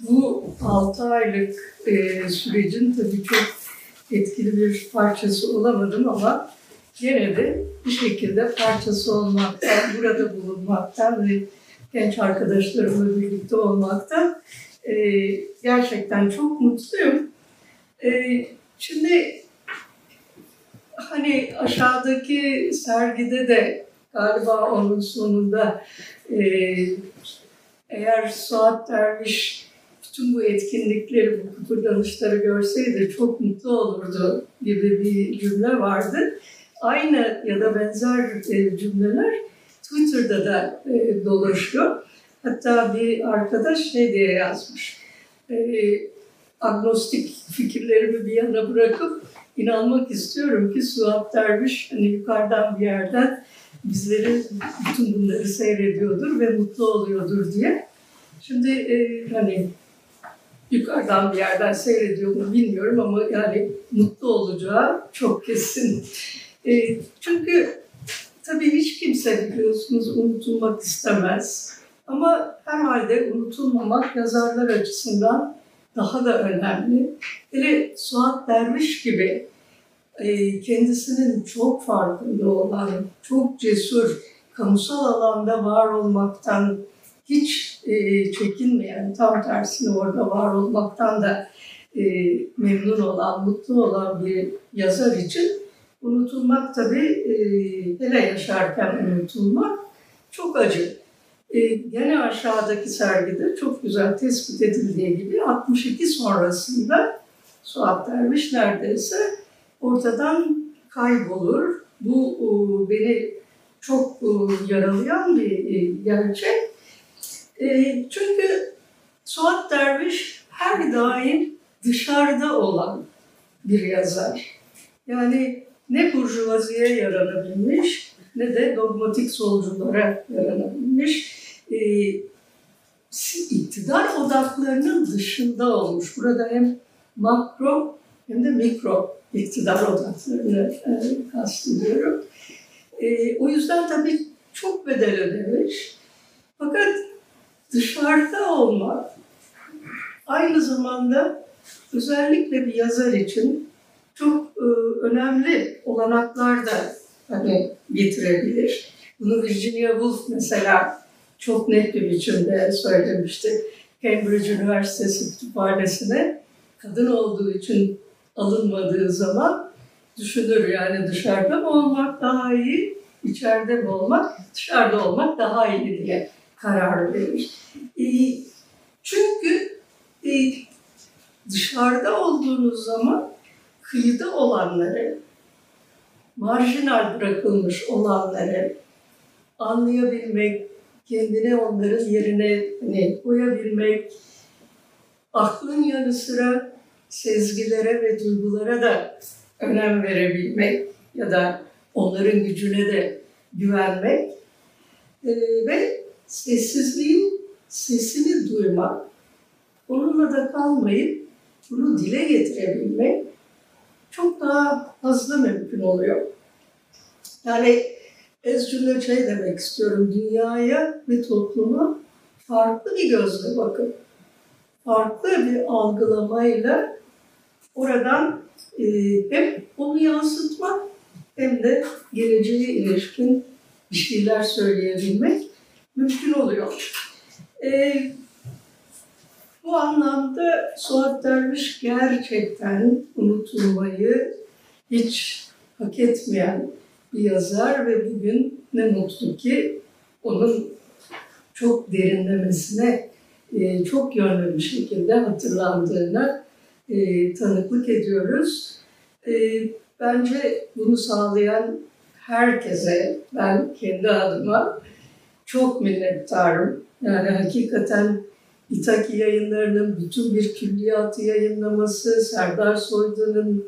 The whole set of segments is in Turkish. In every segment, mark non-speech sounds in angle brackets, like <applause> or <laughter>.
bu 6 aylık e, sürecin tabii çok etkili bir parçası olamadım ama gene de bir şekilde parçası olmaktan, burada bulunmaktan ve genç arkadaşlarımla birlikte olmaktan e, gerçekten çok mutluyum. E, şimdi hani aşağıdaki sergide de galiba onun sonunda e, eğer Suat Derviş bütün bu etkinlikleri, bu kıpırdanışları görseydi çok mutlu olurdu gibi bir cümle vardı. Aynı ya da benzer e, cümleler Twitter'da da e, dolaşıyor. Hatta bir arkadaş şey diye yazmış. E, agnostik fikirlerimi bir yana bırakıp inanmak istiyorum ki Suat Derviş hani yukarıdan bir yerden bizleri bütün bunları seyrediyordur ve mutlu oluyordur diye. Şimdi e, hani yukarıdan bir yerden seyrediyor mu bilmiyorum ama yani mutlu olacağı çok kesin. E, çünkü tabii hiç kimse biliyorsunuz unutulmak istemez. Ama herhalde unutulmamak yazarlar açısından daha da önemli. Hele Suat Derviş gibi e, kendisinin çok farkında olan, çok cesur, kamusal alanda var olmaktan hiç e, çekinmeyen, tam tersine orada var olmaktan da e, memnun olan, mutlu olan bir yazar için unutulmak tabii e, hele yaşarken unutulmak çok acı. E, gene aşağıdaki sergide çok güzel tespit edildiği gibi 62 sonrasında Suat Derviş neredeyse ortadan kaybolur. Bu e, beni çok e, yaralayan bir e, gerçek. E, çünkü Suat Derviş her daim dışarıda olan bir yazar. Yani ne burjuvaziye yaranabilmiş ne de dogmatik solculara yaranabilmiş. E, iktidar odaklarının dışında olmuş. Burada hem makro hem de mikro iktidar odaklarını e, kastediyorum. E, o yüzden tabii çok bedel ödemiş. Fakat dışarıda olmak aynı zamanda özellikle bir yazar için çok e, önemli olanaklar da hani getirebilir. Bunu Virginia Woolf mesela çok net bir biçimde söylemişti. Cambridge Üniversitesi kütüphanesine kadın olduğu için alınmadığı zaman düşünür yani dışarıda mı olmak daha iyi, içeride mi olmak, dışarıda olmak daha iyi diye karar verir. E, çünkü e, dışarıda olduğunuz zaman kıyıda olanları, marjinal bırakılmış olanları anlayabilmek, kendine onların yerine hani, koyabilmek, aklın yanı sıra sezgilere ve duygulara da önem verebilmek ya da onların gücüne de güvenmek e, ve sessizliğin sesini duymak, onunla da kalmayıp bunu dile getirebilmek çok daha hızlı mümkün oluyor. Yani ez cümle şey demek istiyorum, dünyaya ve topluma farklı bir gözle bakıp, farklı bir algılamayla oradan e, hem onu yansıtmak hem de geleceğe ilişkin bir şeyler söyleyebilmek mümkün oluyor. E, bu anlamda Suat Derviş gerçekten unutulmayı hiç hak etmeyen bir yazar ve bugün ne mutlu ki onun çok derinlemesine, e, çok yönlü bir şekilde hatırlandığına e, tanıklık ediyoruz. E, bence bunu sağlayan herkese ben kendi adıma çok minnettarım. Yani hakikaten İtaki yayınlarının bütün bir külliyatı yayınlaması, Serdar Soydan'ın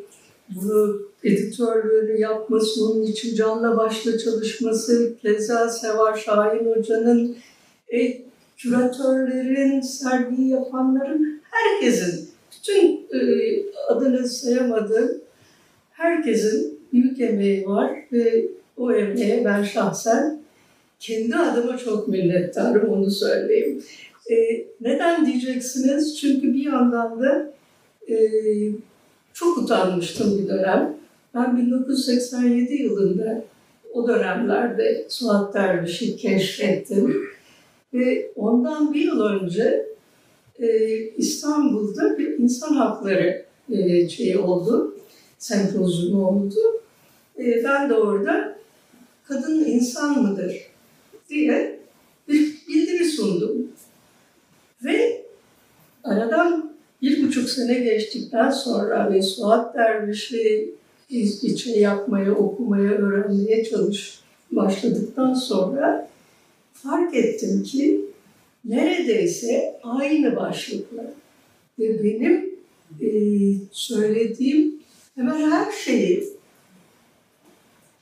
bunu editörlüğünü yapması, onun için canla başla çalışması, keza Sevar Şahin Hoca'nın, e, küratörlerin, sergiyi yapanların, herkesin, bütün e, adını sayamadığım herkesin büyük emeği var ve o emeğe ben şahsen kendi adıma çok minnettarım onu söyleyeyim. E, neden diyeceksiniz? Çünkü bir yandan da e, çok utanmıştım bir dönem. Ben 1987 yılında o dönemlerde Suat Derviş'i keşfettim. Ve ondan bir yıl önce e, İstanbul'da bir insan hakları e, şeyi oldu, sempozyumu oldu. E, ben de orada kadın insan mıdır diye bir bildiri sundum. Ve aradan bir buçuk sene geçtikten sonra ve Suat Derviş'i içe yapmaya, okumaya, öğrenmeye çalış başladıktan sonra fark ettim ki neredeyse aynı başlıklar ve benim e, söylediğim hemen her şeyi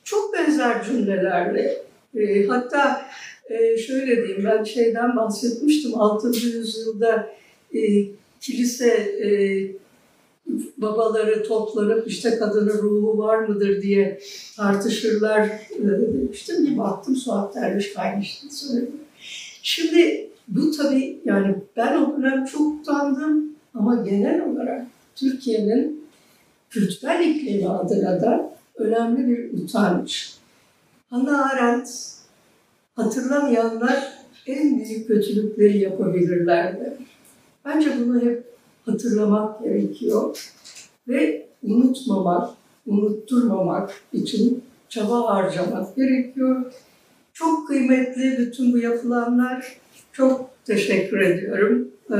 çok benzer cümlelerle e, hatta e, şöyle diyeyim ben şeyden bahsetmiştim 6. yüzyılda e, kilise e, babaları toplanıp işte kadının ruhu var mıdır diye tartışırlar demiştim. Bir baktım Suat Derviş kaymıştı. Şimdi bu tabii yani ben o dönem çok utandım ama genel olarak Türkiye'nin kültürel iklimi adına da önemli bir utanç. Hannah Arendt hatırlamayanlar en büyük kötülükleri yapabilirlerdi. Bence bunu hep hatırlamak gerekiyor ve unutmamak, unutturmamak için çaba harcamak gerekiyor. Çok kıymetli bütün bu yapılanlar. Çok teşekkür ediyorum. Ee,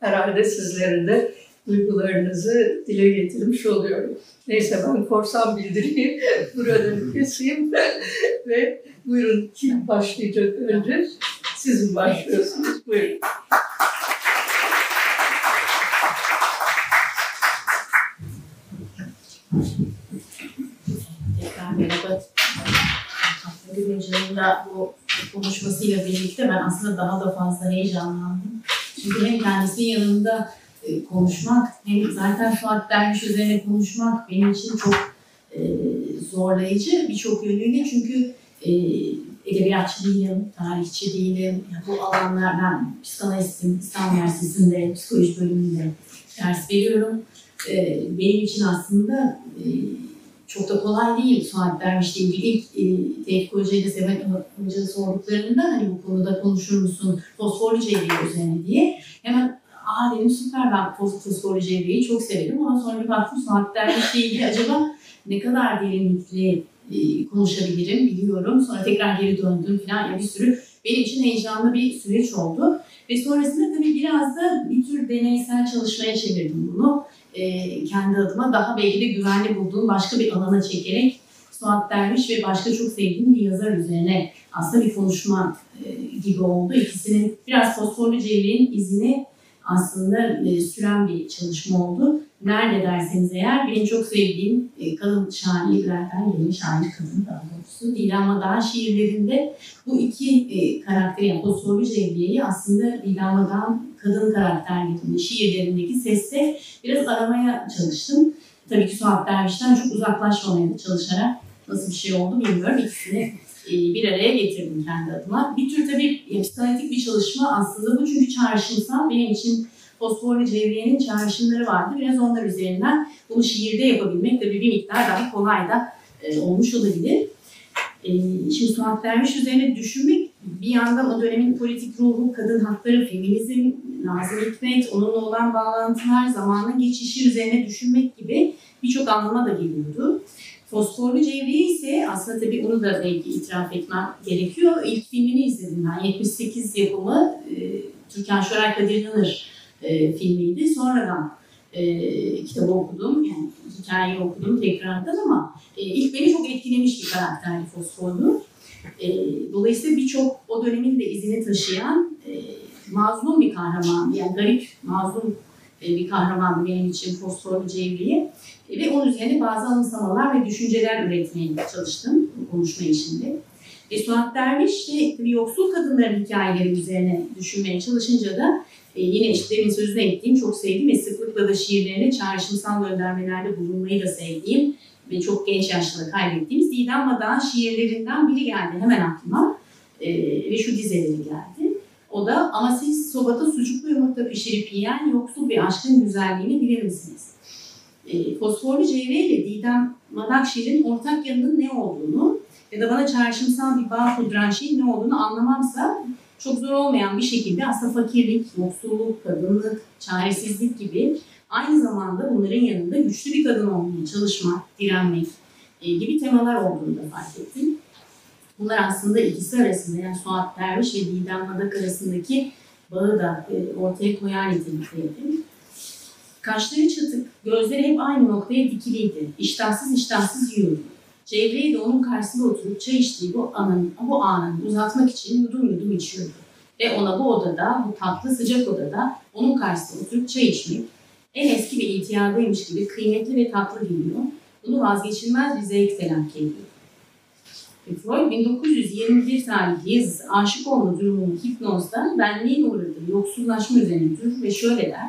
herhalde sizlerin de duygularınızı dile getirmiş oluyorum. Neyse ben korsan bildiriyi <laughs> burada keseyim <laughs> ve buyurun kim başlayacak önce? Sizin başlıyorsunuz. Buyurun. Tekrar merhaba. Da bu konuşmasıyla birlikte ben aslında daha da fazla heyecanlandım. Çünkü hem kendisinin yanında e, konuşmak hem zaten Fuat Derviş üzerine konuşmak benim için çok e, zorlayıcı birçok yönüyle çünkü e, edebiyatçı değilim, tarihçi değilim. Yani bu alanlardan psikanalistim, İstanbul Üniversitesi'nde psikoloji bölümünde ders veriyorum. E, benim için aslında e, çok da kolay değil Suat Derviş ilgili ilk e, Tevfik Hoca ile Seven Hoca sorduklarında hani bu konuda konuşur musun fosforlu cevriye üzerine diye hemen aa dedim süper ben fosforlu cevriyeyi çok severim. Ondan sonra bir baktım Derviş ile ilgili acaba ne kadar derinlikli e, konuşabilirim biliyorum. Sonra tekrar geri döndüm falan bir sürü benim için heyecanlı bir süreç oldu. Ve sonrasında tabii biraz da bir tür deneysel çalışmaya çevirdim bunu. E, kendi adıma daha belki de güvenli bulduğum başka bir alana çekerek Suat Derviş ve başka çok sevdiğim bir yazar üzerine aslında bir konuşma e, gibi oldu. İkisinin biraz cevriyenin izini aslında e, süren bir çalışma oldu. Nerede derseniz eğer benim çok sevdiğim e, kadın şairlerden yeni şair kadın daha doğrusu Dilan Madan şiirlerinde bu iki e, karakteri yani fosforlu cevriyeyi aslında Dilan Madan kadın karakterlerinin şiirlerindeki sesle biraz aramaya çalıştım. Tabii ki Suat Derviş'ten çok uzaklaşmamaya çalışarak nasıl bir şey oldu bilmiyorum. İkisini bir araya getirdim kendi adıma. Bir tür tabii psikanalitik bir çalışma aslında bu çünkü çağrışımsal benim için fosforlu cevriyenin çağrışımları vardı. Biraz onlar üzerinden bunu şiirde yapabilmek tabii bir miktar daha kolay da e, olmuş olabilir. E, şimdi Suat Derviş üzerine düşünmek bir yandan o dönemin politik ruhu, kadın hakları, feminizm, Nazım Hikmet, onunla olan bağlantılar, zamanın geçişi üzerine düşünmek gibi birçok anlama da geliyordu. Fosforlu Cevriye ise aslında tabii onu da belki itiraf etmem gerekiyor. İlk filmini izledim ben. 78 yapımı e, Türkan Şoray Kadir İnanır e, filmiydi. Sonradan e, kitabı okudum. Yani hikayeyi okudum tekrardan ama e, ilk beni çok etkilemiş bir karakterli Fosforlu. E, dolayısıyla birçok o dönemin de izini taşıyan e, mazlum bir kahraman. Yani garip, mazlum e, bir kahraman benim için Fosforlu Cevriye. E, ve onun üzerine bazı anımsamalar ve düşünceler üretmeye çalıştım konuşma içinde. Ve Suat Derviş de tabii yoksul kadınların hikayeleri üzerine düşünmeye çalışınca da e, yine işte demin sözüne ettiğim, çok sevdiğim ve sıklıkla da şiirlerine çağrışımsal göndermelerde bulunmayı da sevdiğim ve çok genç yaşta kaybettiğimiz Didem Madan şiirlerinden biri geldi hemen aklıma. E, ve şu dizeleri geldi. O da ama siz sobada sucuklu yumurta pişirip yiyen yoksul bir aşkın güzelliğini bilir misiniz? E, fosforlu cevre ile Didem Madakşir'in ortak yanının ne olduğunu ya da bana çağrışımsal bir bağ kurduran şeyin ne olduğunu anlamamsa çok zor olmayan bir şekilde aslında fakirlik, yoksulluk, kadınlık, çaresizlik gibi aynı zamanda bunların yanında güçlü bir kadın olmaya çalışmak, direnmek e, gibi temalar olduğunu da fark ettim. Bunlar aslında ikisi arasında yani Suat Derviş ve Didem Madak arasındaki bağı da e, ortaya koyar nitelikteydi. Kaşları çatık, gözleri hep aynı noktaya dikiliydi. İştahsız iştahsız yiyordu. Cevriye de onun karşısında oturup çay içtiği bu anın, bu anın uzatmak için yudum yudum içiyordu. Ve ona bu odada, bu tatlı sıcak odada onun karşısında oturup çay içmek en eski bir ihtiyardaymış gibi kıymetli ve tatlı geliyor. Bunu vazgeçilmez bir zevk telakki ediyor. Freud 1921 tarihli yazısı aşık olma durumunu hipnozda benliğin uğradığı yoksullaşma üzerine durur ve şöyle der.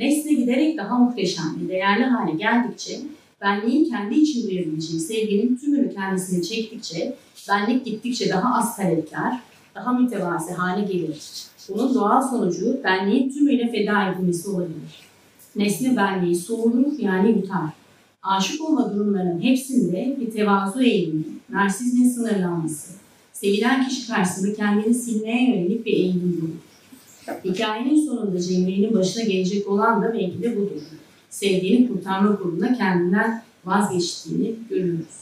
Nesne giderek daha muhteşem ve değerli hale geldikçe benliğin kendi için duyabileceği sevginin tümünü kendisine çektikçe benlik gittikçe daha az talepkar, daha mütevazi hale gelir. Bunun doğal sonucu benliğin tümüyle feda edilmesi olabilir. Nesne benliği soğurur yani yutar. Aşık olma durumlarının hepsinde bir tevazu eğilimi, narsizmin sınırlanması, sevilen kişi karşısında kendini silmeye yönelik bir eğilim bulur. Hikayenin sonunda Cemre'nin başına gelecek olan da belki de budur. Sevdiğini kurtarma kuruluna kendinden vazgeçtiğini görürüz.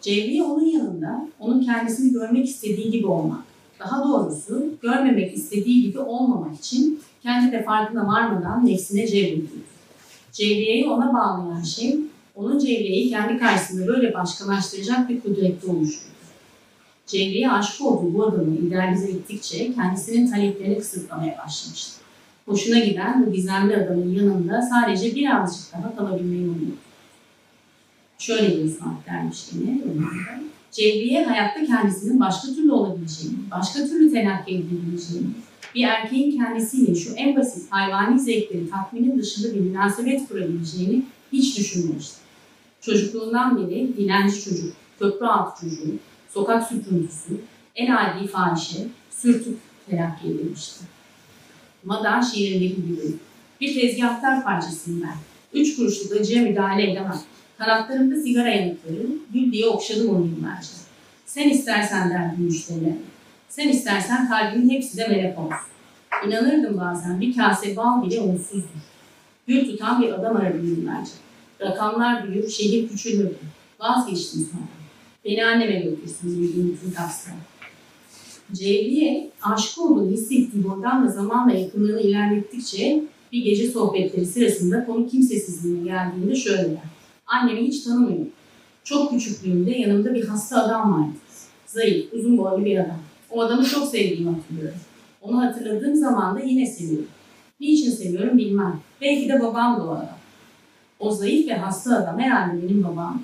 Cevriye onun yanında, onun kendisini görmek istediği gibi olmak, daha doğrusu görmemek istediği gibi olmamak için kendi de farkına varmadan nefsine cevrediyor. Cevriye'yi ona bağlayan şey, onun Cevriye'yi kendi karşısında böyle başkalaştıracak bir kudretli oluşuyor. Cevriye aşık olduğu bu adamı idealize ettikçe kendisinin taleplerini kısıtlamaya başlamıştı. Hoşuna giden bu gizemli adamın yanında sadece birazcık daha kalabilmeyi umuyor. Şöyle bir sanat dermiş yine. Cevriye hayatta kendisinin başka türlü olabileceğini, başka türlü telakki edilebileceğini, bir erkeğin kendisiyle şu en basit hayvani zevkleri tatminin dışında bir münasebet kurabileceğini hiç düşünmemişti. Çocukluğundan beri dilenci çocuk, köprü altı çocuğu, sokak süprüntüsü, en adi fahişe, sürtük telakki edilmişti. Madan şiirindeki gibi. Bir tezgahtar parçasıyım ben. Üç kuruşluk acıya müdahale edemem. Kanatlarımda sigara yanıkları, gül diye okşadım onu yıllarca. Sen istersen derdim müşterilerine. Sen istersen kalbimin hepsi de melek olsun. İnanırdım bazen bir kase bal bile onsuzdur. Gül tutan bir adam aradım yıllarca. Rakamlar büyür, şehir küçülürdü. Vazgeçtim sonra. Beni anneme götürsün bildiğim bütün tasları. Cevriye aşık olduğunu hissettiği buradan da zamanla yakınlığını ilerlettikçe bir gece sohbetleri sırasında konu kimsesizliğine geldiğinde şöyle der. Annemi hiç tanımıyorum. Çok küçüklüğümde yanımda bir hasta adam vardı. Zayıf, uzun boylu bir adam. O adamı çok sevdiğimi hatırlıyorum. Onu hatırladığım zaman da yine seviyorum. Niçin seviyorum bilmem. Belki de babam da o adam. O zayıf ve hasta adam herhalde benim babam.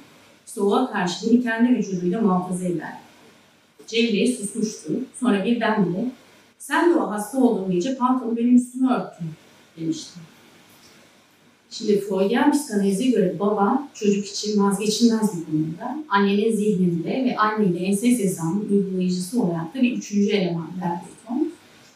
Soğuğa karşı beni kendi vücuduyla muhafaza eder. Cevriye susmuştu. Sonra birdenbire sen de o hasta olduğum gece paltonu benim üstüme örttün demişti. Şimdi Freudian psikanalize göre baba çocuk için vazgeçilmez bir konuda. Annenin zihninde ve anneyle ensest hesabının uygulayıcısı olarak da bir üçüncü eleman Bergson.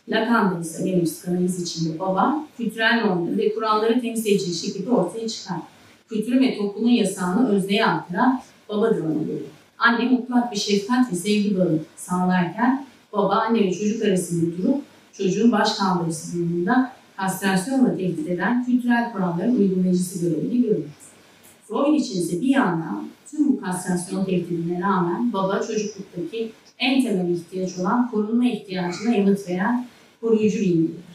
Lacan'da ise benim psikanaliz içinde baba kültürel normları ve kuralları temsil edici şekilde ortaya çıkar. Kültürü ve toplumun yasağını özneye aktaran babadır ona göre. Anne mutlak bir şefkat ve sevgi bağı sağlarken baba anne ve çocuk arasında durup çocuğun baş kaldırısı durumunda kastrasyonla tehdit eden kültürel kuralların uygulayıcısı görevini görür. Freud için ise bir yandan tüm bu kastrasyon tehdidine rağmen baba çocukluktaki en temel ihtiyaç olan korunma ihtiyacına yanıt veren koruyucu bir imgedir.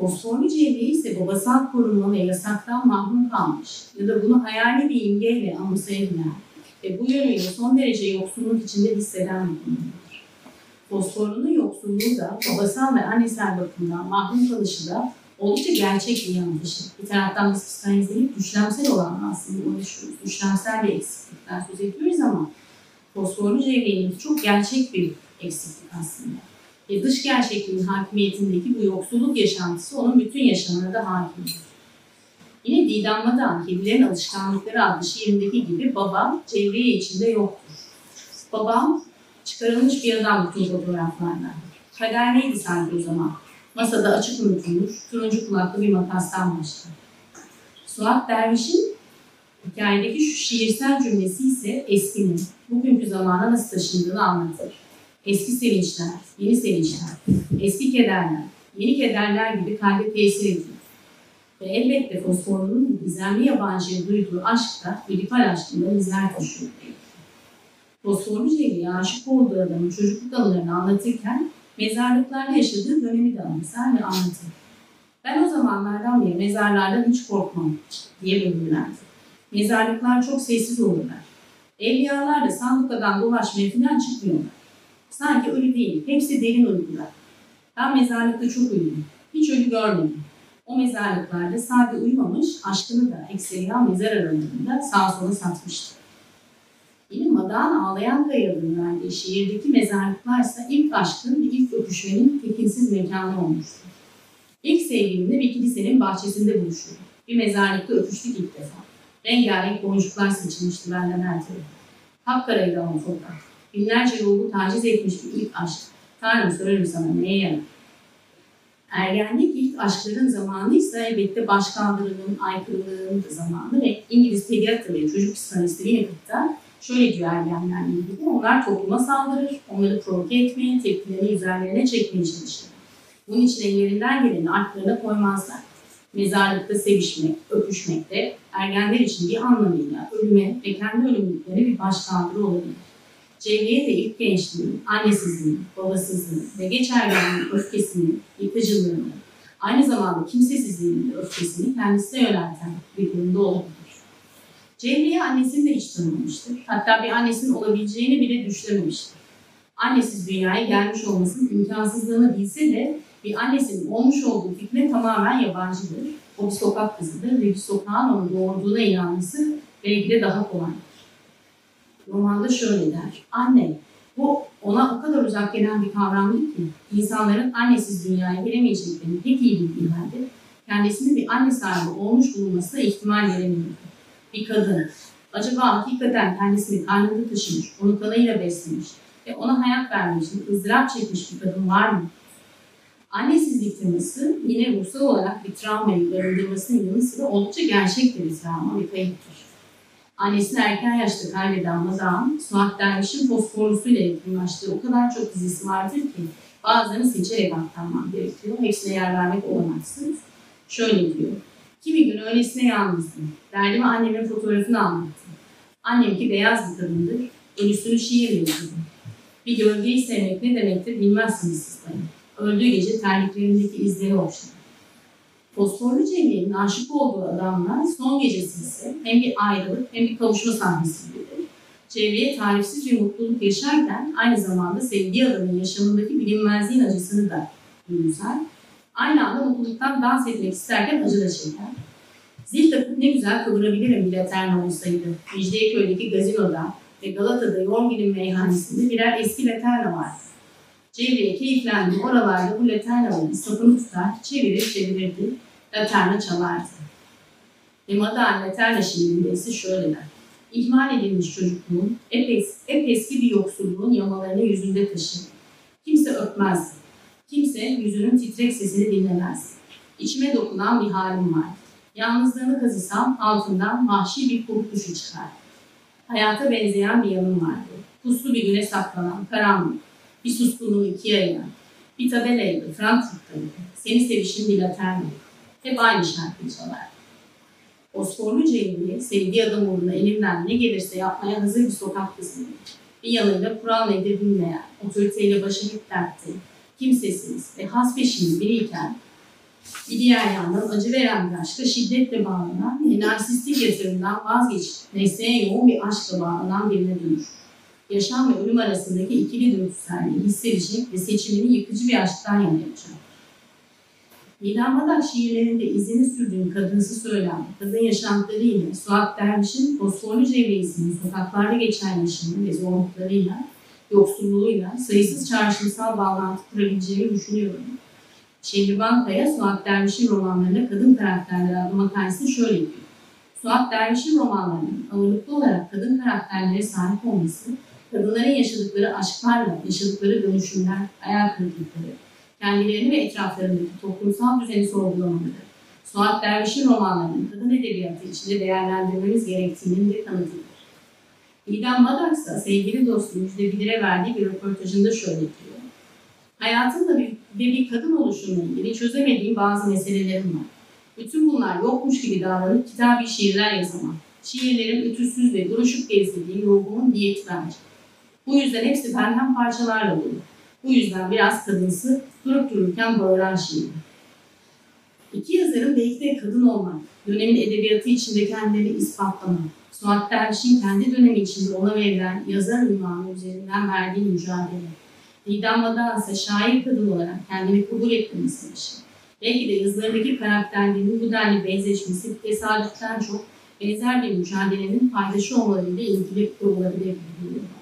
Fosforlu cevriye ise babasal korunma ve yasaktan mahrum kalmış ya da bunu hayali bir imgeyle anımsayabilen ve bu yönüyle son derece yoksunluk içinde hisseden bir konudur. Fosforunun yoksulluğu da babasal ve annesel bakımdan mahrum kalışı da oldukça gerçek bir yanı dışı. Bir taraftan biz psikanalizde düşlemsel olan aslında uğraşıyoruz. Düşlemsel bir eksiklikten söz ediyoruz ama fosforlu cevriyenin çok gerçek bir eksiklik aslında. Ve dış gerçekliğin hakimiyetindeki bu yoksulluk yaşantısı onun bütün yaşamına da hakimdir. Yine Didem Madan, Kedilerin Alışkanlıkları adlı şiirindeki gibi babam cevriye içinde yoktur. Babam çıkarılmış bir adam bütün fotoğraflardan. Kader neydi sanki o zaman? Masada açık unutulmuş, turuncu kulaklı bir makastan başlar. Suat Derviş'in hikayedeki şu şiirsel cümlesi ise eskinin, bugünkü zamana nasıl taşındığını anlatır. Eski sevinçler, yeni sevinçler, eski kederler, yeni kederler gibi kalbe tesir ediyor. Ve elbette fosforunun gizemli yabancıya duyduğu aşk da Filipal aşkından izler taşıyor. Fosforlu Cevri'ye aşık olduğu adamın çocukluk anılarını anlatırken mezarlıklarda yaşadığı dönemi de anımsar ve anlatır. Ben o zamanlardan beri mezarlardan hiç korkmam diye bölümlerdi. Mezarlıklar çok sessiz olurlar. Evliyalar da sandukadan dolaşmaya falan çıkmıyorlar. Sanki ölü değil, hepsi derin uykular. Ben mezarlıkta çok uyudum. Hiç ölü görmedim. O mezarlıklarda sade uyumamış, aşkını da ekseriya mezar aralarında sağ sola satmıştı. Yine Madağ'ın Ağlayan Kayalı'nın verdiği şiirdeki mezarlıklarsa ilk aşkın ve ilk öpüşmenin tekinsiz mekanı olmuştu. İlk sevgilimle bir kilisenin bahçesinde buluşuyor. Bir mezarlıkta öpüştük ilk defa. Rengarenk boncuklar saçılmıştı benden her tarafı. Kapkaraydı ama fotoğraf. Binlerce ruhu taciz etmiş bir ilk aşk. Tanrım sorarım sana neye yarar? Ergenlik ilk aşkların zamanıysa elbette başkaldırının, aykırılığın da zamanı ve İngiliz pediatri ve çocuk psikanalisti Winnicott'ta şöyle diyor ergenlerle ilgili. Onlar topluma saldırır, onları provoke etmeye, tepkilerini üzerlerine çekmeye çalışır. Bunun için ellerinden geleni artlarına koymazlar. Mezarlıkta sevişmek, öpüşmek de ergenler için bir anlamıyla ölüme ve kendi ölümlüklerine bir başkaldırı olabilir. Cevriye de ilk gençliğin, annesizliğin, babasızlığın ve geç ergenliğin öfkesini, yıkıcılığını, aynı zamanda kimsesizliğinin de öfkesini kendisine yönelten bir durumda olabilir. Cevriye annesini de hiç tanımamıştır. Hatta bir annesinin olabileceğini bile düşlememiştir. Annesiz dünyaya gelmiş olmasının imkansızlığını bilse de bir annesinin olmuş olduğu fikre tamamen yabancıdır. O bir sokak kızıdır ve bir sokağın onu doğurduğuna inanması belki de daha kolaydır. Romanda şöyle der. Anne, bu ona o kadar uzak gelen bir kavram değil ki insanların annesiz dünyaya gelemeyeceklerini pek iyi bildiği halde kendisinin bir anne sahibi olmuş bulunmasına ihtimal veremiyordu. Bir kadın, acaba hakikaten kendisini karnında taşımış, onu kanıyla beslemiş ve ona hayat vermiş, ızdırap çekmiş bir kadın var mı? Annesizlik teması yine ruhsal olarak bir travmayı barındırmasının yanı sıra oldukça gerçek bir travma ve kayıptır. Annesini erken yaşta kaybeden Madame, Suat Derviş'in fosforlusuyla yakınlaştığı o kadar çok dizisi vardır ki bazılarını seçerek aktarmam gerekiyor. Hepsine yer vermek olanaksız. Şöyle diyor. Kimi gün öylesine yalnızdım. Derdime annemin fotoğrafını anlattım. Annemki beyaz bir kadındır. Ölüsünü şiirle yazdım. Bir gölgeyi sevmek ne demektir bilmezsiniz siz bana. Öldüğü gece terliklerindeki izleri okşadı. Fosforlu Cemil'in aşık olduğu adamla son gecesi ise hem bir ayrılık hem bir kavuşma sahnesi gibidir. Çevreye tarifsiz bir mutluluk yaşarken aynı zamanda sevdiği adamın yaşamındaki bilinmezliğin acısını da duyumsar. Aynı anda mutluluktan dans etmek isterken acı da çeker. Zil takıp ne güzel kıvırabilirim bir Laterna olsaydı. Mecidiyeköy'deki gazinoda ve Galata'da Yorgil'in meyhanesinde birer eski Laterna vardı. Cevriye keyiflendi. Oralarda bu Laternaların sapını tutar, çevirir çevirirdi. Laterna çalardı. Ve Madame Laterna şiirinde ise şöyle der. İhmal edilmiş çocukluğun, epes, eski bir yoksulluğun yamalarını yüzünde taşır. Kimse öpmez. Kimse yüzünün titrek sesini dinlemez. İçime dokunan bir halim var. Yalnızlığını kazısam altından vahşi bir kurt kuşu çıkar. Hayata benzeyen bir yanım vardı. Puslu bir güne saklanan, karanlık. Bir suskunluğu ikiye ayıran. Bir tabelaydı, Frankfurt'taydı. Seni sevişim bir laterna. Hep aynı şarkıyı çalar. Fosforlu Cemil'i sevdiği adam uğruna elinden ne gelirse yapmaya hazır bir sokak kızıydı. Bir yanıyla kural nedir bilmeyen, otoriteyle başa hep dertti, kimsesiz ve has peşinde biriyken bir diğer yandan acı veren bir aşka şiddetle bağlanan ve narsistik yatırımdan vazgeçip nesneye yoğun bir aşkla bağlanan birine dönüşür. Yaşam ve ölüm arasındaki ikili dürtüselliği hissedecek ve seçimini yıkıcı bir aşktan yana yapacak. Nilhan Badak şiirlerinde izini sürdüğün kadınsı söylem, kadın yaşantılarıyla Suat Derviş'in fosforlu cevreysinin sokaklarda geçen yaşamı ve zorluklarıyla, yoksulluğuyla sayısız çağrışımsal bağlantı kurabileceğini düşünüyorum. Şehriban Kaya, Suat Derviş'in romanlarında kadın karakterleri adlı makalesinde şöyle diyor. Suat Derviş'in romanlarının ağırlıklı olarak kadın karakterlere sahip olması, kadınların yaşadıkları aşklarla, yaşadıkları dönüşümler, hayal kırıklıkları, kendilerini ve etraflarındaki toplumsal düzeni sorgulamaları, Suat Derviş'in romanlarının kadın edebiyatı içinde değerlendirmemiz gerektiğinin de kanıtıdır. İdam Badak ise sevgili dostu Müjde Bilir'e verdiği bir röportajında şöyle diyor. Hayatımda bir, ve bir kadın oluşumla ilgili çözemediğim bazı meselelerim var. Bütün bunlar yokmuş gibi davranıp kitabi şiirler yazamam. Şiirlerim ütüsüz ve duruşup gezdirdiğim ruhumun diyeti bence. Bu yüzden hepsi benden parçalarla dolu. Bu yüzden biraz kadınsı, durup dururken bağıran şiir. İki yazarın belki de kadın olmak, dönemin edebiyatı içinde kendilerini ispatlamak, Suat Derviş'in kendi dönemi içinde ona verilen yazar ünvanı üzerinden verdiği mücadele. Didem Badan ise şair kadın olarak kendini kabul etmesi için. Belki de yazılarındaki karakterlerinin bu denli benzeşmesi tesadüften çok benzer bir mücadelenin paydaşı olmalarıyla ilgili geliyor bana.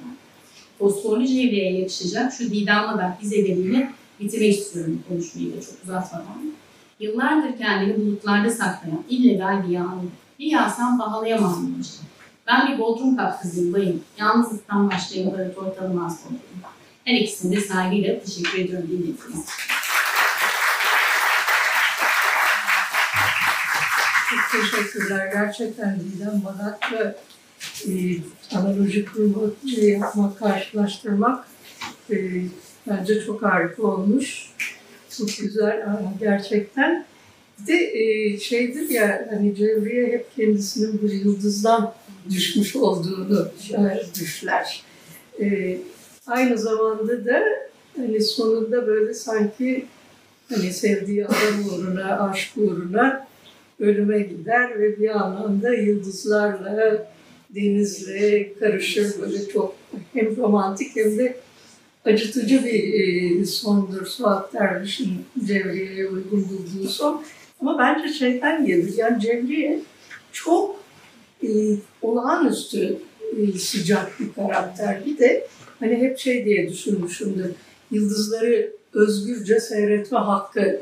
Fosforlu çevreye yakışacak şu Didem Badak dizeleriyle bitirmek istiyorum konuşmayı da çok uzatmadan. Yıllardır kendini bulutlarda saklayan illegal bir yağmur. Bir yağsam pahalayamam demiştim. Ben bir Bodrum kap kızıyım bayım. Yalnızlıktan başka imparator tanımaz Bodrum. Her ikisini de saygıyla teşekkür ediyorum dinlediğiniz Çok teşekkürler. Gerçekten Didem Badak'la e, analoji kurmak, e, yapmak, karşılaştırmak e, bence çok harika olmuş. Çok güzel gerçekten. Bir de e, şeydir ya hani Cevriye hep kendisinin bu yıldızdan düşmüş olduğunu düşler. E, aynı zamanda da hani sonunda böyle sanki hani sevdiği adam uğruna, aşk uğruna ölüme gider ve bir anlamda yıldızlarla, denizle karışır böyle çok hem romantik hem de acıtıcı bir e, sondur Suat Derviş'in Cevriye'ye uygun bulduğu son. Ama bence şeyden gelir, yani Cevriye çok e, olağanüstü e, sıcak bir karakter. Bir de hani hep şey diye düşünmüşümdür, yıldızları özgürce seyretme hakkı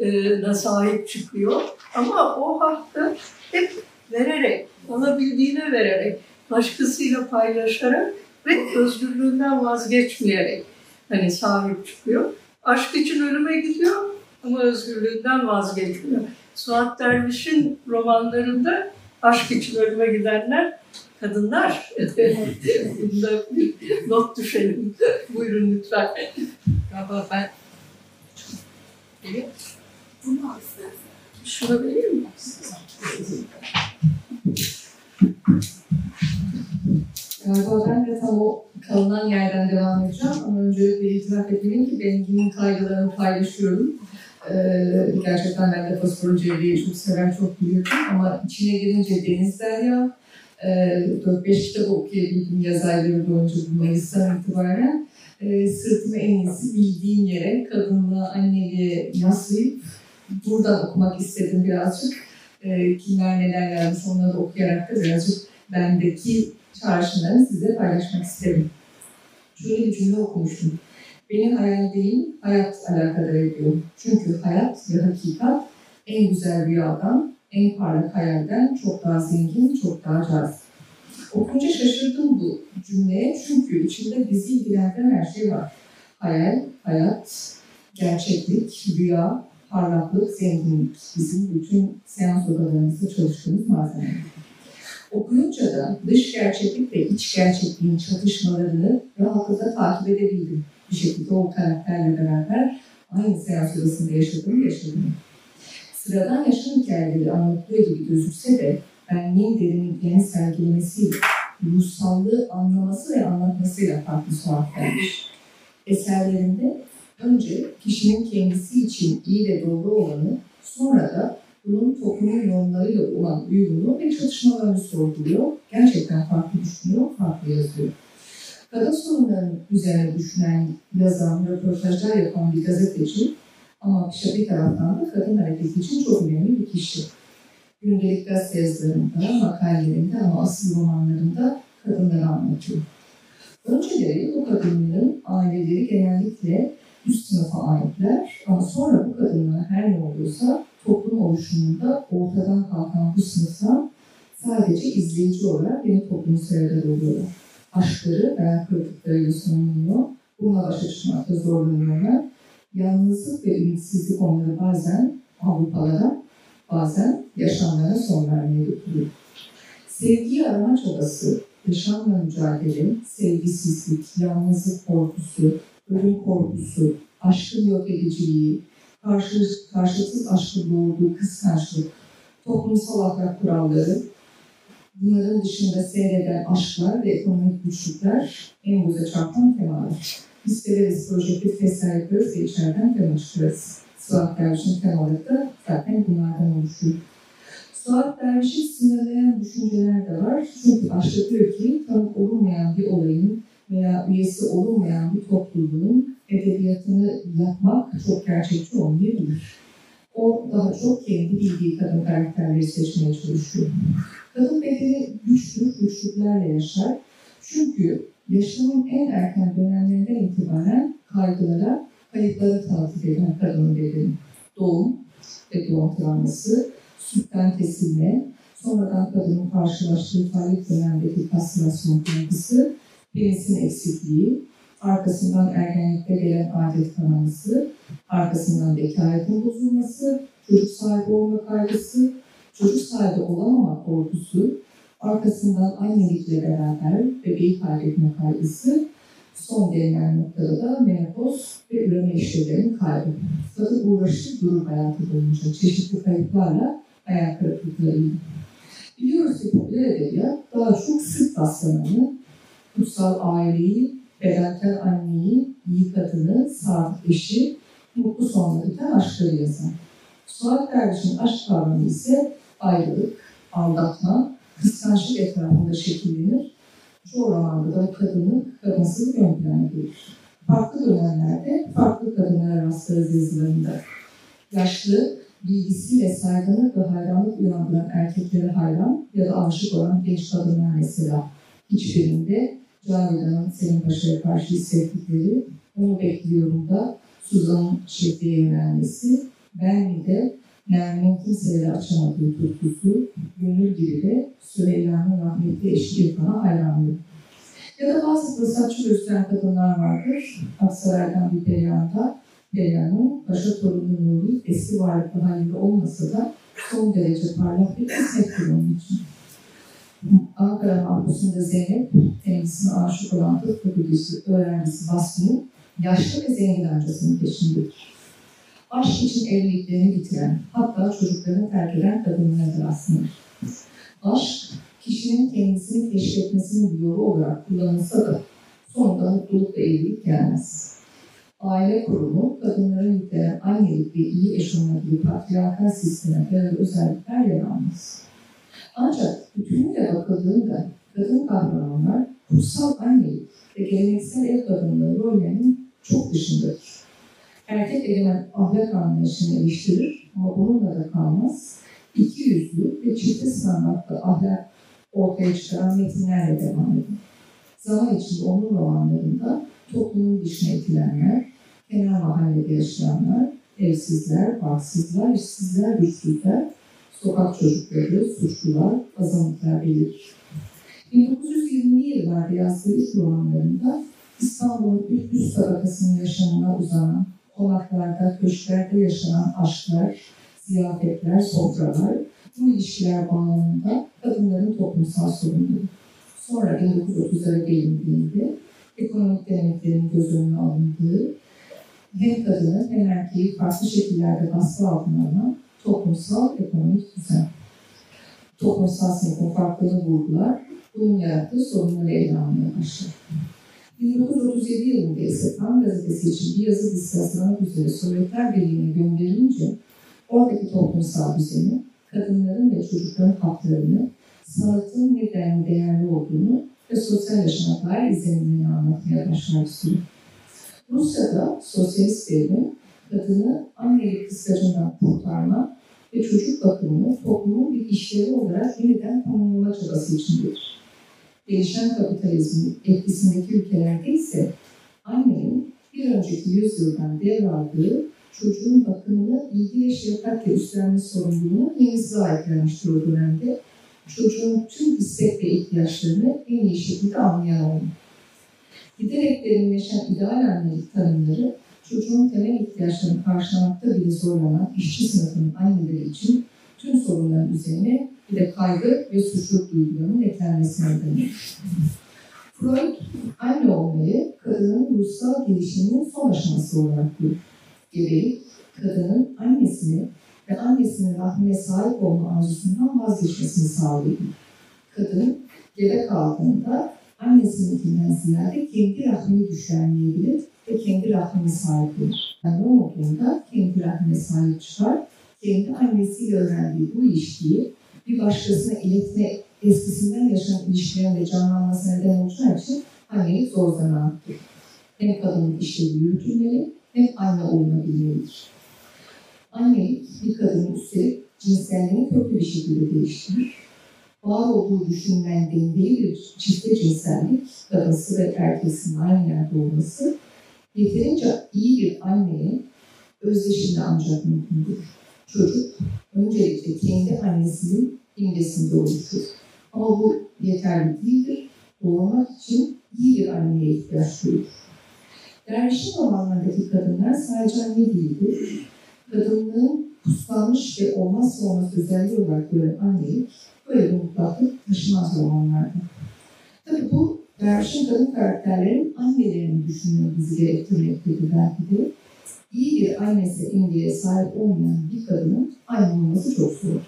e, sahip çıkıyor. Ama o hakkı hep vererek, alabildiğine vererek, başkasıyla paylaşarak ve özgürlüğünden vazgeçmeyerek hani sahip çıkıyor. Aşk için ölüme gidiyor ama özgürlüğünden vazgeçmiyor. Suat Derviş'in romanlarında aşk için ölüme gidenler kadınlar. Bunda <laughs> bir not düşelim. Buyurun lütfen. Galiba ben... Bunu al Şunu vereyim mi? Galiba ben de tam o kalınan yerden devam edeceğim ama öncelikle itiraf etmeliyim ki ben günün kaygılarını paylaşıyorum. Ee, gerçekten ben de fosforun cevriyi çok sever, çok biliyorum ama içine girince Deniz Derya, e, 4-5 kitap okuyabildim yaz ayları boyunca bu Mayıs'tan itibaren. E, sırtımı en iyisi bildiğim yere, kadınlığa, anneliğe yaslayıp buradan okumak istedim birazcık. E, kimler neler yazmış onları okuyarak da birazcık bendeki çağrışımlarını size paylaşmak isterim. Şöyle bir cümle okumuştum. Beni hayal değil, hayat alakadar ediyor. Çünkü hayat ve hakikat en güzel rüyadan, en parlak hayalden çok daha zengin, çok daha cazip. Okunca şaşırdım bu cümleye çünkü içinde bizi ilgilendiren her şey var. Hayal, hayat, gerçeklik, rüya, parlaklık, zenginlik bizim bütün seans odalarımızda çalıştığımız malzemeler. Okuyunca da dış gerçeklik ve iç gerçekliğin çatışmalarını rahatlıkla takip edebildim. Bir şekilde o karakterle beraber aynı seans odasında yaşadım, yaşadım. Sıradan yaşam hikayeleri anlatıyor gibi gözükse de benliğin derinliklerini sergilemesiyle, ruhsallığı anlaması ve anlatmasıyla farklı suat vermiş. Eserlerinde önce kişinin kendisi için iyi ve doğru olanı, sonra da bunun toplumun normlarıyla olan uyumunu ve çatışmalarını sorguluyor. Gerçekten farklı düşünüyor, farklı yazıyor. Kadın sorunlarının üzerine düşünen, yazan, röportajlar yapan bir gazeteci ama işte bir taraftan da kadın hareketi için çok önemli bir kişi. Gündelik gazete yazılarında, makalelerinde ama asıl romanlarında kadınları anlatıyor. Önceleri bu kadınların aileleri genellikle üst sınıfa aitler ama sonra bu kadınlar her ne oluyorsa toplum oluşumunda ortadan kalkan bu sınıftan sadece izleyici olarak yeni toplumu seyreder oluyorlar. aşkları veya kırıklıklarıyla sonlanıyor. Bununla başa çıkmakta zorlanıyorlar. Yalnızlık ve ümitsizlik onları bazen Avrupalara, bazen yaşamlarına son vermeye götürüyor. Sevgiyi arama çabası, yaşamla mücadele, sevgisizlik, yalnızlık korkusu, ölüm korkusu, aşkın yok ediciliği, karşı, karşıtsız aşkın doğurduğu kıskançlık, toplumsal ahlak kuralları, bunların dışında seyreden aşklar ve ekonomik güçlükler en göze çarpan temalar. Biz severiz projektif testler yapıyoruz ve içeriden tema çıkarız. Suat Derviş'in temaları da zaten bunlardan oluşuyor. Suat Derviş'i sınırlayan düşünceler de var. Çünkü başlatıyor ki tanık olunmayan bir olayın veya üyesi olunmayan bir topluluğun edebiyatını yapmak çok gerçekçi olmayabilir. O daha çok kendi bildiği kadın karakterleri seçmeye çalışıyor. Kadın bedeni güçlü, güçlüklerle yaşar. Çünkü yaşamın en erken dönemlerinden itibaren kaygılara, kayıplara tanıklık eden kadının bedeni. Doğum ve doğum travması, sütten kesilme, sonradan kadının karşılaştığı faaliyet dönemindeki kastrasyon kaygısı, penisin eksikliği, arkasından ergenlikte gelen adet kanaması, arkasından vekaletin bozulması, çocuk sahibi olma kaygısı, çocuk sahibi olamama korkusu, arkasından annelikle beraber bebeği kaybetme kaygısı, son gelinen noktada da menopoz ve üreme işlevlerinin kaybı. Kadın uğraşı durur hayatı boyunca çeşitli kayıplarla hayal kırıklıklarıyla. Biliyoruz ki popüler edebiyat daha çok sık rastlananı, kutsal aileyi, bedensel anneyi, iyi kadını, sadık eşi, mutlu sonları biten aşkları yazar. Suat Derviş'in aşk kavramı ise ayrılık, aldatma, kıskançlık etrafında şekillenir. Çoğu romanda da kadını, kadınsızlık ön plana. Farklı dönemlerde farklı kadınlara rastlarız yazılarında. Yaşlı, bilgisiyle saygınlık ve hayranlık uyandıran erkeklere hayran ya da aşık olan genç kadınlar mesela. Hiçbirinde Cavidan'ın Selim Paşa'ya karşı hissettikleri, onu bekliyorum da Suzan'ın şefliğe yönelmesi, ben de Nermin'in kimselere açamadığı tutkusu, gönül gibi de Süheyla'nın rahmetli eşi İrfan'a hayranlığı. Ya da bazı fırsatçı gösteren kadınlar vardır. Aksaray'dan bir Perihan'da Perihan'ın paşa torunu Nuri eski varlıklı halinde olmasa da son derece parlak bir kısmettir onun için. Ankara mahpusunda Zeynep, kendisine aşık olan tıp fakültesi öğrencisi Vasfi'nin yaşlı ve zengin amcasının peşindedir. Aşk için evliliklerini bitiren, hatta çocuklarını terk eden kadınlardır aslında. Aşk, kişinin kendisini keşfetmesinin bir yolu olarak kullanılsa da sonunda mutluluk ve evlilik gelmez. Aile kurumu, kadınların yüklenen annelik ve iyi eş olma gibi patriarkal sisteme dayalı özellikler yer almaz. Ancak bütünüyle bakıldığında kadın kahramanlar kutsal annelik ve geleneksel ev kadınlığı rollerinin çok dışındadır. Erkek egemen ahlak anlayışını eleştirir ama bununla da kalmaz. İki yüzlü ve çifte standartlı ahlak ortaya çıkaran metinlerle devam eder. Zaman içinde onun romanlarında toplumun dışına itilenler, kenar mahallede yaşayanlar, evsizler, baksızlar, işsizler, güçsüzler, sokak çocukları, suçlular, azınlıklar belirir. 1920'li yıllarda yazdığı ilk romanlarında İstanbul'un üst üst tabakasının yaşamına uzanan, konaklarda, köşklerde yaşanan aşklar, ziyafetler, sofralar, bu ilişkiler bağlamında kadınların toplumsal sorunları. Sonra 1930'lara gelindiğinde ekonomik denetlerin göz önüne alındığı, hem kadını hem erkeği farklı şekillerde baskı altına alan toplumsal ekonomik düzen. Toplumsal sınıfın farklılığını vurgular, bunun yarattığı sorunları ele almaya başlar. 1937 yılında ise Kan gazetesi için bir yazı dizisi üzere Sovyetler Birliği'ne gönderilince oradaki toplumsal düzeni, kadınların ve çocukların haklarını, sanatın neden değerli olduğunu ve sosyal yaşama dair izlenimlerini anlatmaya başlar. Rusya'da sosyalist devrim kadını annelik kıskacından kurtarma ve çocuk bakımını toplumun bir işlevi olarak yeniden tanımlama çabası içindedir. Gelişen kapitalizmin etkisindeki ülkelerde ise annenin bir önceki yüzyıldan devraldığı çocuğun bakımını ilgi ve şefkatle üstlenme sorumluluğunu yenisi sahiplenmiştir o dönemde çocuğun tüm istek ve ihtiyaçlarını en iyi şekilde anlayan olmak. Giderek derinleşen ideal annelik tanımları çocuğun temel ihtiyaçlarını karşılamakta bile zorlanan işçi sınıfının anneleri için tüm sorunların üzerine bir de kaygı ve suçluluk duygularının eklenmesine neden Freud, anne olmayı kadının ruhsal gelişiminin son aşaması olarak görür. Gebelik, kadının annesini ve annesinin rahmine sahip olma arzusundan vazgeçmesini sağlıyor. Kadın gebe kaldığında annesininkinden ziyade kendi rahmini güçlenmeyebilir ve kendi rahmine sahip olur. Yani olduğunda kendi rahmine sahip çıkar, kendi annesiyle öğrendiği bu ilişkiyi bir başkasına iletme eskisinden yaşanan ilişkilerin de canlanmasına neden olacağı için annelik zor zanaattır. Hem kadının işlevi yürütülmeli hem anne olunabilmelidir. Annelik bir kadının üstelik cinselliğini köklü bir şekilde değiştirir. Var olduğu düşünülen dengeli bir çifte cinsellik, kadınsı ve erkeğin aynı yerde olması, yeterince iyi bir anneye özdeşinde ancak mümkündür. Çocuk öncelikle kendi annesinin imgesinde oluşur. Ama bu yeterli değildir. Doğurmak için iyi bir anneye ihtiyaç duyulur. Dervişin romanlarındaki kadınlar sadece anne değildir. Kadınlığın kutsanmış ve olmazsa olmaz özelliği olarak gören anneyi böyle bir mutlaklık taşımaz romanlarda. Tabii bu dervişin kadın karakterlerin annelerini düşünmeyi bizi gerektirmektedir belki de. İyi bir annesi imgeye sahip olmayan bir kadının anne olması çok zor.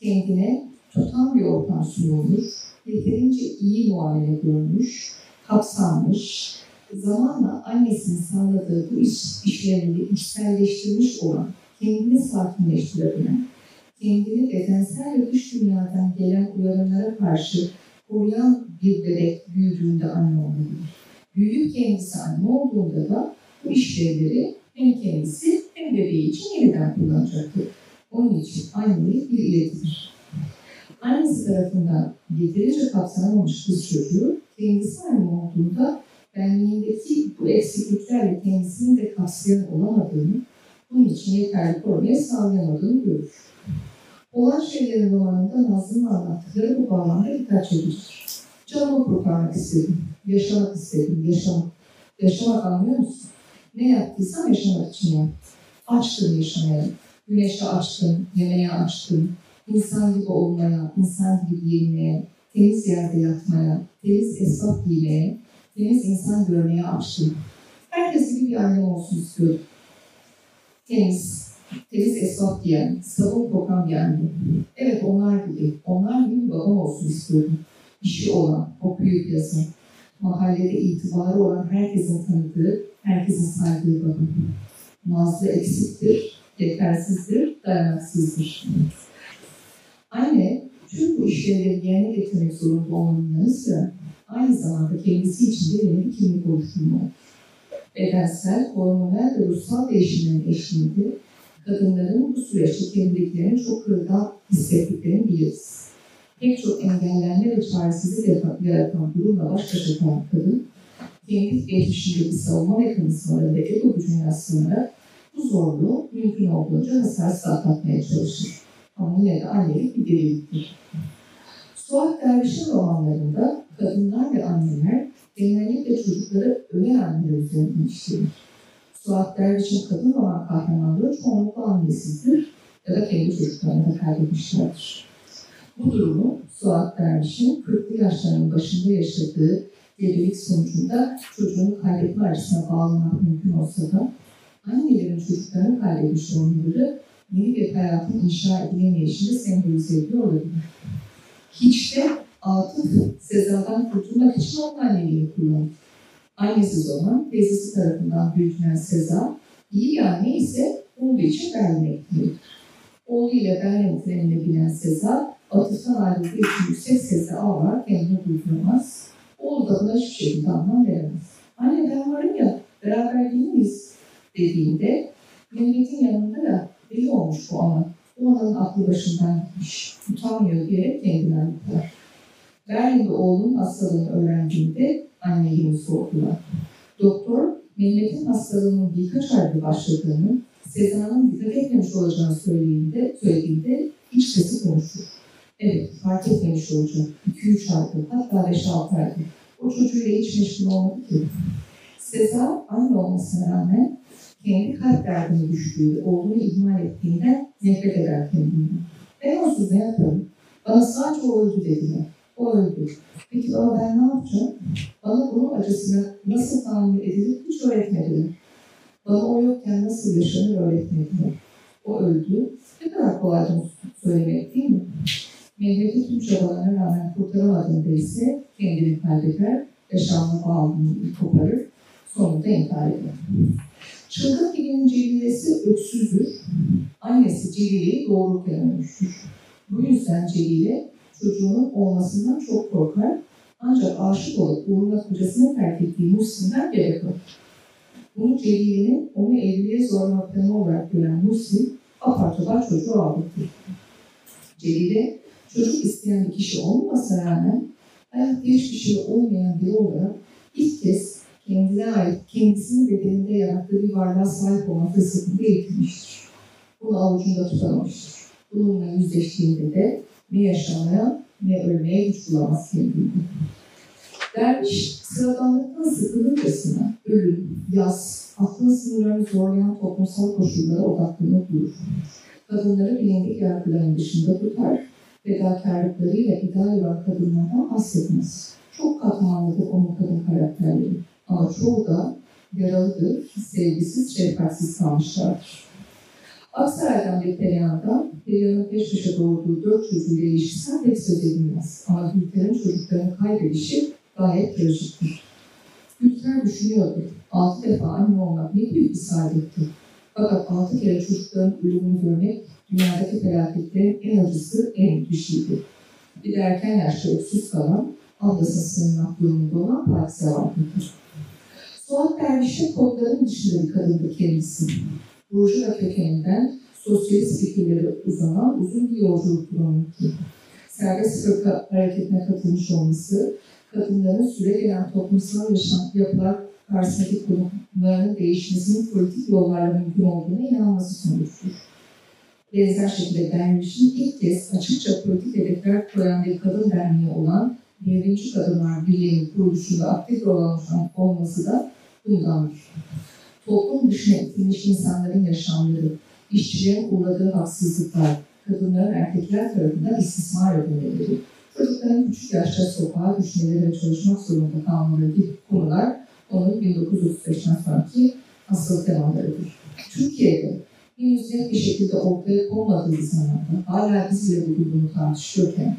Kendine tutan bir ortam sunulmuş, yeterince iyi muamele görmüş, kapsanmış, zamanla annesinin sağladığı bu iş, işlerini içselleştirmiş olan, kendini sakinleştirebilen, kendini bedensel ve dış dünyadan gelen uyarımlara karşı koruyan bir bebek büyüdüğünde anne olabilir. Büyüyüp kendisi anne olduğunda da bu işlevleri hem kendisi hem bebeği için yeniden kullanacaktır. Onun için annelik bir iletidir. Annesi tarafından yeterince kapsanamamış kız çocuğu kendisi anne olduğunda benliğindeki bu eksikliklerle kendisini de kapsayan olamadığını, bunun için yeterli korumayı sağlayamadığını görür. Olan şeylerin romanında Nazlı'nın anlattıkları bu bağlamda dikkat çekicidir. Canımı kurtarmak istedim, yaşamak istedim, yaşamak. Yaşamak anlıyor musun? Ne yaptıysam yaşamak için yaptım. Açtım yaşamaya, güneşe açtım, yemeğe açtım, insan gibi olmaya, insan gibi giyinmeye, temiz yerde yatmaya, temiz esnaf giymeye, temiz insan görmeye açtım. Herkes gibi bir annem olsun istiyorum. Temiz, temiz esnaf giyen, kokan bir anne. Evet onlar gibi, onlar gibi babam olsun istiyorum. İşi olan, okuyup yazan, mahallede itibarı olan herkesin tanıdığı, herkesin saydığı babam. Nazlı eksiktir, yetersizdir, dayanaksızdır. Anne tüm bu işleri yerine getirmek zorunda olmanın yanı aynı zamanda kendisi için de yeni bir kimlik oluşturmalı. Bedensel, hormonal ve ruhsal değişimlerin eşliğinde kadınların bu süreçte kendiliklerini çok kırılgan hissettiklerini biliriz. Pek çok engellenme ve çaresizlik yaratan durumla baş başa kalan kadın, kendi geçmişindeki savunma mekanizmaları ve ego gücüne sığınarak bu zorluğu mümkün olduğunca hasarsız atlatmaya çalışır. Ama yine de annelik bir deliliktir. Suat Derviş'in romanlarında kadınlar ve anneler genellikle çocukları ölen anneler üzerinden işlenir. Suat Derviş'in kadın roman kahramanları çoğunlukla annesizdir ya da kendi çocuklarını da kaybetmişlerdir. Bu durumu Suat Derviş'in 40'lı yaşlarının başında yaşadığı gebelik sonucunda çocuğunu kaybetme acısına bağlamak mümkün olsa da annelerin çocuklarını kaybetmiş olmaları yeni bir hayatın inşa edilemeyişini sembolize ediyor olabilir. Hiç de Atıf Sezar'dan kurtulmak için onun anneliğini kullanır. Annesiz olan teyzesi tarafından büyütülen Sezar, iyi bir anne ise olduğu için Berlin'e gitmelidir. Oğluyla Berlin trenine binen Sezar, Atıf'tan ayrıldığı için yüksek sesle ağlar, kendini durduramaz. Oğlu da buna hiçbir şekilde anlam veremez. Anne ben varım ya, beraber değil miyiz? dediğinde Mehmet'in yanında da deli olmuş bu ana. O ananın aklı başından gitmiş. Utanmıyor diyerek kendinden yıkar. Berlin'de oğlunun hastalığını öğrendiğinde anneliğini sordular. Doktor, Mehmet'in hastalığının birkaç ayda başladığını, Sezar'ın dikkat etmemiş olacağını söylediğinde, söylediğinde iç sesi konuşur. Evet, fark etmemiş olacak. 2-3 aydır, hatta 5-6 aydır. O çocuğuyla hiç meşgul olmadı ki. Sezar anne olmasına rağmen kendi kalp derdine düştüğü, oğlunu ihmal ettiğinden nefret eder kendinden. Ben onsuz ne yaparım? Bana sadece o dediler. O öldü. Peki baba ben ne yapacağım? Bana bunun acısını nasıl tahammül edilir hiç öğretmediler. Bana o yokken nasıl yaşanır öğretmediler. O öldü. Ne kadar kolaydı söylemek değil mi? Mehmet'i tüm çabalarına rağmen kurtaramadığında ise kendini kaybeder, yaşamlı bağlılığını koparır, sonunda intihar eder. Çılgın dilinin Celile'si öksüzdür. Annesi Celile'yi doğururken ölmüştür. Bu yüzden Celile çocuğunun olmasından çok korkar. Ancak aşık olup uğruna kocasını terk ettiği Muslim'den gerek alır. Bunu Celile'nin onu evliliğe zorlama planı olarak gören Muslim apar çocuğu aldatır. Celile çocuk isteyen kişi olmamasına rağmen hayatta hiçbir şey olmayan biri olarak ilk kez kendine ait, kendisinin bedeninde yarattığı bir varlığa sahip olma fırsatını eğitilmiştir. Bunu avucunda tutamamıştır. Bununla yüzleştiğinde de ne yaşamaya ne ölmeye güç bulamaz kendini. Derviş sıradanlıktan sıkılırcasına ölüm, yaz, aklın sınırlarını zorlayan toplumsal koşullara odaklanıp durur. Kadınları bilindik yargıların dışında tutar, fedakarlıklarıyla ideal olan kadınlardan bahsetmez. Çok katmanlıdır onun kadın karakterleri ama çoğu da yaralıdır, sevgisiz, şefkatsiz kalmışlardır. Aksaray'dan bir Perihan'dan, Perihan'ın peş peşe doğurduğu dört çocuğuyla ilişkisinden pek söz edilmez. Ama Gülter'in çocuklarını kaybedişi gayet trajiktir. Gülter düşünüyordu, altı defa anne olmak ne büyük bir saadettir. Fakat altı kere çocukların ölümünü görmek dünyadaki felaketlerin en acısı, en büyük bir şeydir. Bir de erken yaşta öksüz kalan, ablasına sığınmak durumunda olan Pakize vardır. Suat Derviş'in kodların dışında bir kadındı kendisi. Burjuva kökeninden sosyalist fikirlere uzanan uzun bir yolculuktur onunki. Serbest fırka hareketine katılmış olması, kadınların süre gelen toplumsal yaşam yapılar karşısındaki konumlarının değişmesinin politik yollarla mümkün olduğuna inanması sonuçtur. Benzer şekilde dervişin ilk kez açıkça politik hedefler koyan bir kadın derneği olan Devrimci Kadınlar Birliği'nin kuruluşunda aktif rol olması da bundandır. Toplum dışına itilmiş insanların yaşamları, işçilerin uğradığı haksızlıklar, kadınların erkekler tarafından istismar edilmeleri, çocukların küçük yaşta sokağa düşmeleri ve çalışmak zorunda kalmaları gibi konular onun 1935'ten sonraki asıl temalarıdır. Türkiye'de henüz net bir şekilde ortaya konmadığı zamanda hala biz bile bugün bunu tartışıyorken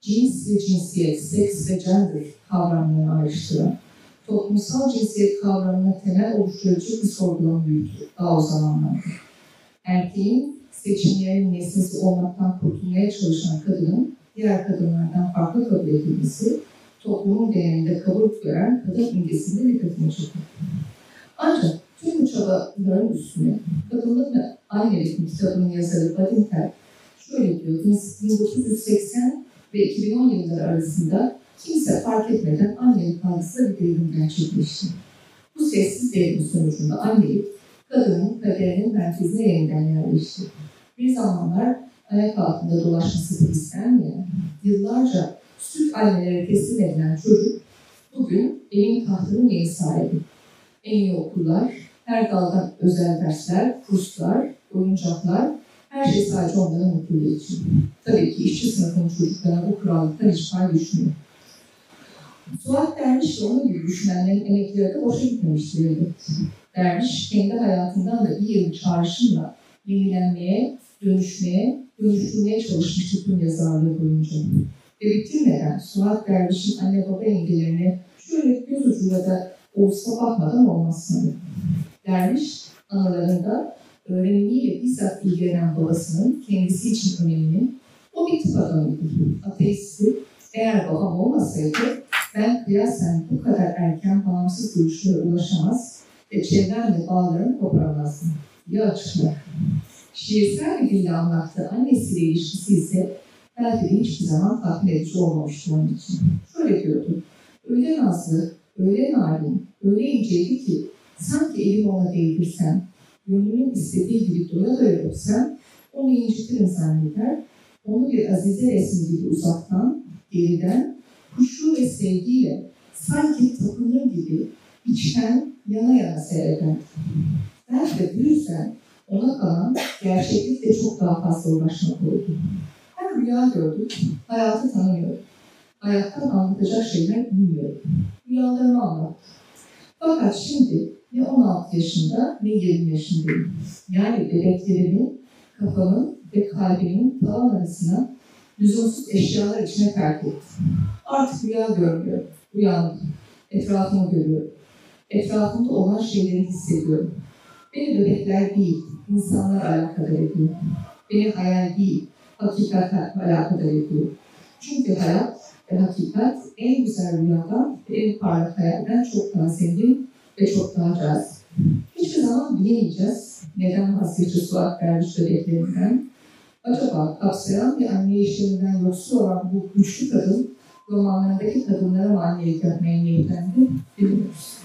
cins ve cinsiyet, seks ve gender kavramlarını ayrıştıran, toplumsal cinsiyet kavramına temel oluşturucu bir sorgulama yürütür daha o zamanlarda. Erkeğin seçimlerin nesnesi olmaktan kurtulmaya çalışan kadının diğer kadınlardan farklı kabul edilmesi, toplumun genelinde kabul gören kadın imgesinde dikkatini çekiyor. Ancak tüm bu çabaların üstüne Kadınlık ve Annelik kitabının yazarı Badinter şöyle diyor, 1980 ve 2010 yılları arasında kimse fark etmeden annelik algısında bir devrim gerçekleşti. Bu sessiz devrim sonucunda annelik, kadının kaderinin merkezine yeniden yerleşti. Bir zamanlar ayak altında dolaşması istenmeyen, yıllarca süt annelere teslim edilen çocuk, bugün evin tahtının yeni sahibi. En iyi okullar, her daldan özel dersler, kurslar, oyuncaklar, her şey sadece onların mutluluğu için. Tabii ki işçi sınıfının çocuklarına bu krallıktan hiç pay düşmüyor. Suat Derviş de onun gibi düşünenlerin emekleri de boşa gitmemiştir elbette. Derviş kendi hayatından da bir yıl çağrışımla yenilenmeye, dönüşmeye, dönüştürmeye çalışmıştı tüm yazarlığı boyunca. Ve bitirmeden Suat Derviş'in anne baba engellerine şöyle göz ucuyla da olsa bakmadan olmaz sanırım. Derviş anılarında öğrenimiyle bizzat ilgilenen babasının kendisi için önemini, o bir tıp adamıydı. Ateisti, eğer babam olmasaydı ben kıyasen bu kadar erken bağımsız görüşlere ulaşamaz ve çevremle bağlarını koparamazdım. Ya açıklar. Şiirsel bir dille anlattığı annesiyle ilişkisi ise belki de hiçbir zaman tatmin edici olmamıştı onun için. Şöyle diyordu. Öyle nazlı, öyle narin, öyle inceydi ki sanki elimi ona değdirsem, gönlümün istediği gibi doya doya öpsem onu incitirim zanneder. onu bir azize resmi gibi uzaktan, geriden, kuşu ve sevgiyle sanki tapınır gibi içten yana yana seyreder. Ben de bu ona kalan gerçeklikle çok daha fazla uğraşmak oldu. Her rüya gördük, hayatı tanımıyorum. Hayattan anlatacak şeyler bilmiyorum. Rüyalarımı anlattım. Fakat şimdi ne 16 yaşında ne 20 yaşındayım. Yani bebeklerimin, kafamın ve kalbimin tavan arasına lüzumsuz eşyalar içine terk ettim. Artık rüya görmüyorum. Uyandım. Etrafımı görüyorum. Etrafımda olan şeyleri hissediyorum. Beni bebekler değil, insanlar alakadar ediyor. Beni hayal değil, hakikat alakadar ediyor. Çünkü hayat ve hakikat en güzel rüyadan ve en parlak hayalden çok daha zengin ve çok daha cazip. Hiçbir zaman bilemeyeceğiz neden vazgeçti Suat Derviş bebeklerinden. Acaba kapsayan ve anlayışlarından yoksul olan bu güçlü kadın romanlarındaki kadınlara mı annelik yapmaya niyetlendi bilmiyoruz.